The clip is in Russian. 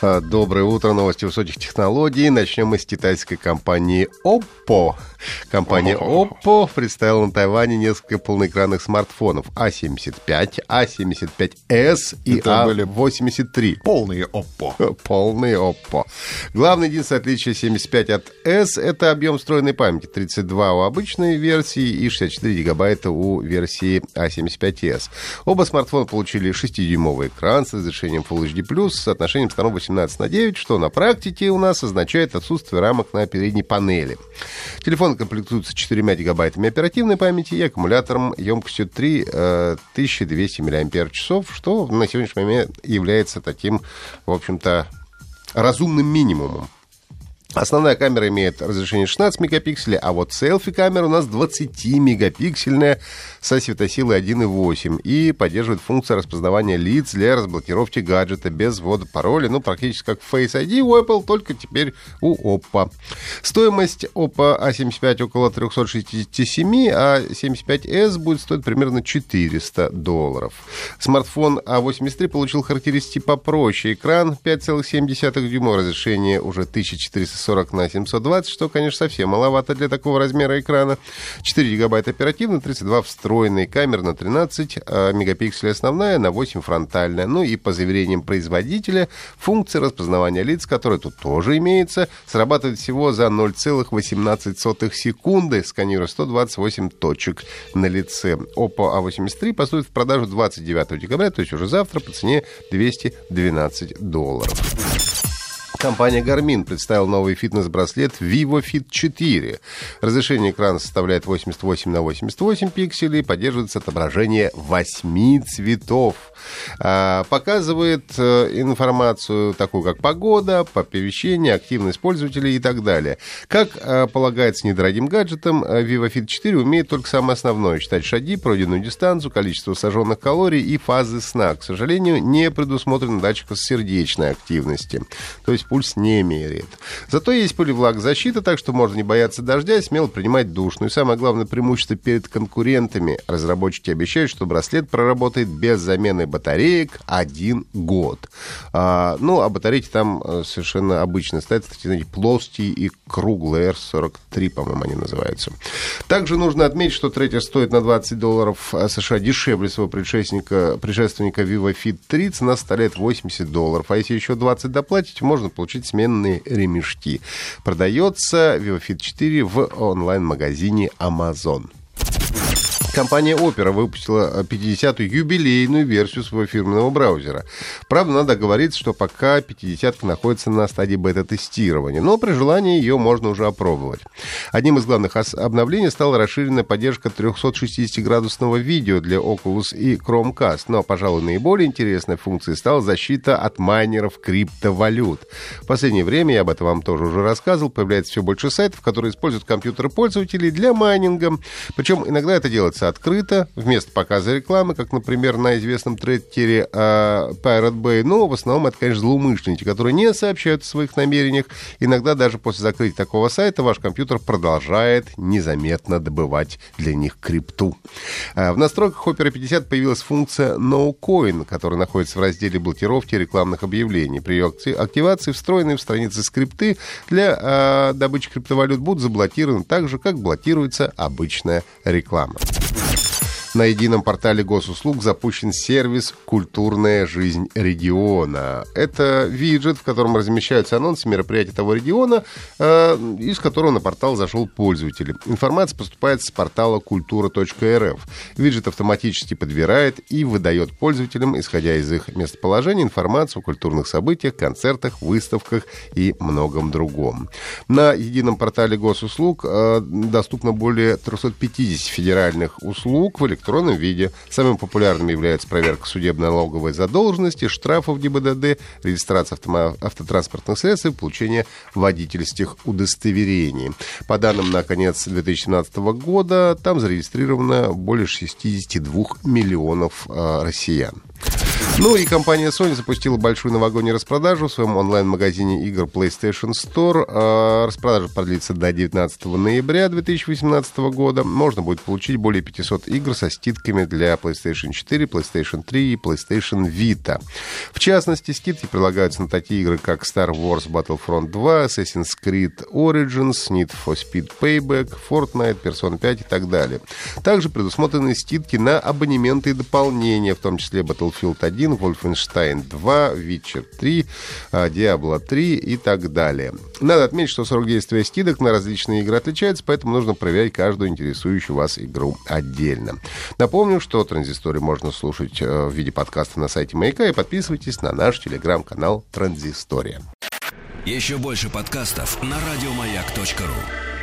А, Доброе утро, новости высоких технологий. Начнем мы с китайской компании Oppo. Компания Oppo представила на Тайване несколько полноэкранных смартфонов А75, А75s и Это были А83. Полные Oppo. Полный Oppo. Главное единственное отличие 75 от S — это объем встроенной памяти. 32 у обычной версии и 64 гигабайта у версии A75s. Оба смартфона получили 6-дюймовый экран с разрешением Full HD+, с соотношением сторон 18 на 9, что на практике у нас означает отсутствие рамок на передней панели. Телефон комплектуется 4 гигабайтами оперативной памяти и аккумулятором емкостью 3200 мАч, что на сегодняшний момент является таким, в общем-то, разумным минимумом. Основная камера имеет разрешение 16 мегапикселей, а вот селфи-камера у нас 20-мегапиксельная со светосилой 1.8 и поддерживает функцию распознавания лиц для разблокировки гаджета без ввода пароля, ну, практически как Face ID у Apple, только теперь у Oppo. Стоимость Oppo A75 около 367, а 75s будет стоить примерно 400 долларов. Смартфон A83 получил характеристики попроще. Экран 5,7 дюйма, разрешение уже 1440 на 720, что, конечно, совсем маловато для такого размера экрана. 4 гигабайта оперативно, 32 встроенные камеры на 13 а мегапикселей основная, на 8 фронтальная. Ну и по заверениям производителя, функция распознавания лиц, которая тут тоже имеется, срабатывает всего за 0,18 секунды, сканируя 128 точек на лице. Oppo A83 поступит в продажу 29 декабря, то есть уже завтра по цене 212 долларов. Компания Garmin представила новый фитнес-браслет Vivo Fit 4. Разрешение экрана составляет 88 на 88 пикселей, поддерживается отображение 8 цветов. А, показывает э, информацию такую, как погода, оповещение, активность пользователей и так далее. Как э, полагается недорогим гаджетом, э, Vivo Fit 4 умеет только самое основное. Считать шаги, пройденную дистанцию, количество сожженных калорий и фазы сна. К сожалению, не предусмотрен датчик сердечной активности. То есть пульс не меряет. Зато есть пылевлагозащита, так что можно не бояться дождя и смело принимать душ. Ну и самое главное преимущество перед конкурентами. Разработчики обещают, что браслет проработает без замены батареек один год. А, ну, а батарейки там э, совершенно обычно стоят, такие, знаете, плоские и круглые, R43, по-моему, они называются. Также нужно отметить, что трекер стоит на 20 долларов э, США дешевле своего предшественника, предшественника Vivo Fit 3, цена составляет 80 долларов. А если еще 20 доплатить, можно получить сменные ремешки. Продается Vivo Fit 4 в онлайн-магазине Amazon. Компания Opera выпустила 50-ю юбилейную версию своего фирменного браузера. Правда, надо говорить, что пока 50-ка находится на стадии бета-тестирования, но при желании ее можно уже опробовать. Одним из главных обновлений стала расширенная поддержка 360-градусного видео для Oculus и Chromecast, но, пожалуй, наиболее интересной функцией стала защита от майнеров криптовалют. В последнее время, я об этом вам тоже уже рассказывал, появляется все больше сайтов, которые используют компьютеры пользователей для майнинга. Причем иногда это делается открыто, вместо показа рекламы, как, например, на известном трекере э, Pirate Bay. Но в основном это, конечно, злоумышленники, которые не сообщают о своих намерениях. Иногда даже после закрытия такого сайта ваш компьютер продолжает незаметно добывать для них крипту. Э, в настройках Opera 50 появилась функция No Coin, которая находится в разделе блокировки рекламных объявлений. При ее активации встроенные в страницы скрипты для э, добычи криптовалют будут заблокированы так же, как блокируется обычная реклама. На едином портале госуслуг запущен сервис «Культурная жизнь региона». Это виджет, в котором размещаются анонсы мероприятий того региона, э, из которого на портал зашел пользователь. Информация поступает с портала культура.рф. Виджет автоматически подбирает и выдает пользователям, исходя из их местоположения, информацию о культурных событиях, концертах, выставках и многом другом. На едином портале госуслуг э, доступно более 350 федеральных услуг в электронном электронном виде. Самым популярным является проверка судебно-налоговой задолженности, штрафов ГИБДД, регистрация автомо- автотранспортных средств и получение водительских удостоверений. По данным на конец 2017 года, там зарегистрировано более 62 миллионов э, россиян. Ну и компания Sony запустила большую новогоднюю распродажу в своем онлайн-магазине игр PlayStation Store. А, распродажа продлится до 19 ноября 2018 года. Можно будет получить более 500 игр со скидками для PlayStation 4, PlayStation 3 и PlayStation Vita. В частности, скидки прилагаются на такие игры, как Star Wars Battlefront 2, Assassin's Creed Origins, Need for Speed Payback, Fortnite, Persona 5 и так далее. Также предусмотрены скидки на абонементы и дополнения, в том числе Battlefield 1, 1, Wolfenstein 2, Witcher 3, Diablo 3 и так далее. Надо отметить, что срок действия скидок на различные игры отличается, поэтому нужно проверять каждую интересующую вас игру отдельно. Напомню, что транзисторию можно слушать э, в виде подкаста на сайте Маяка и подписывайтесь на наш телеграм-канал Транзистория. Еще больше подкастов на радиомаяк.ру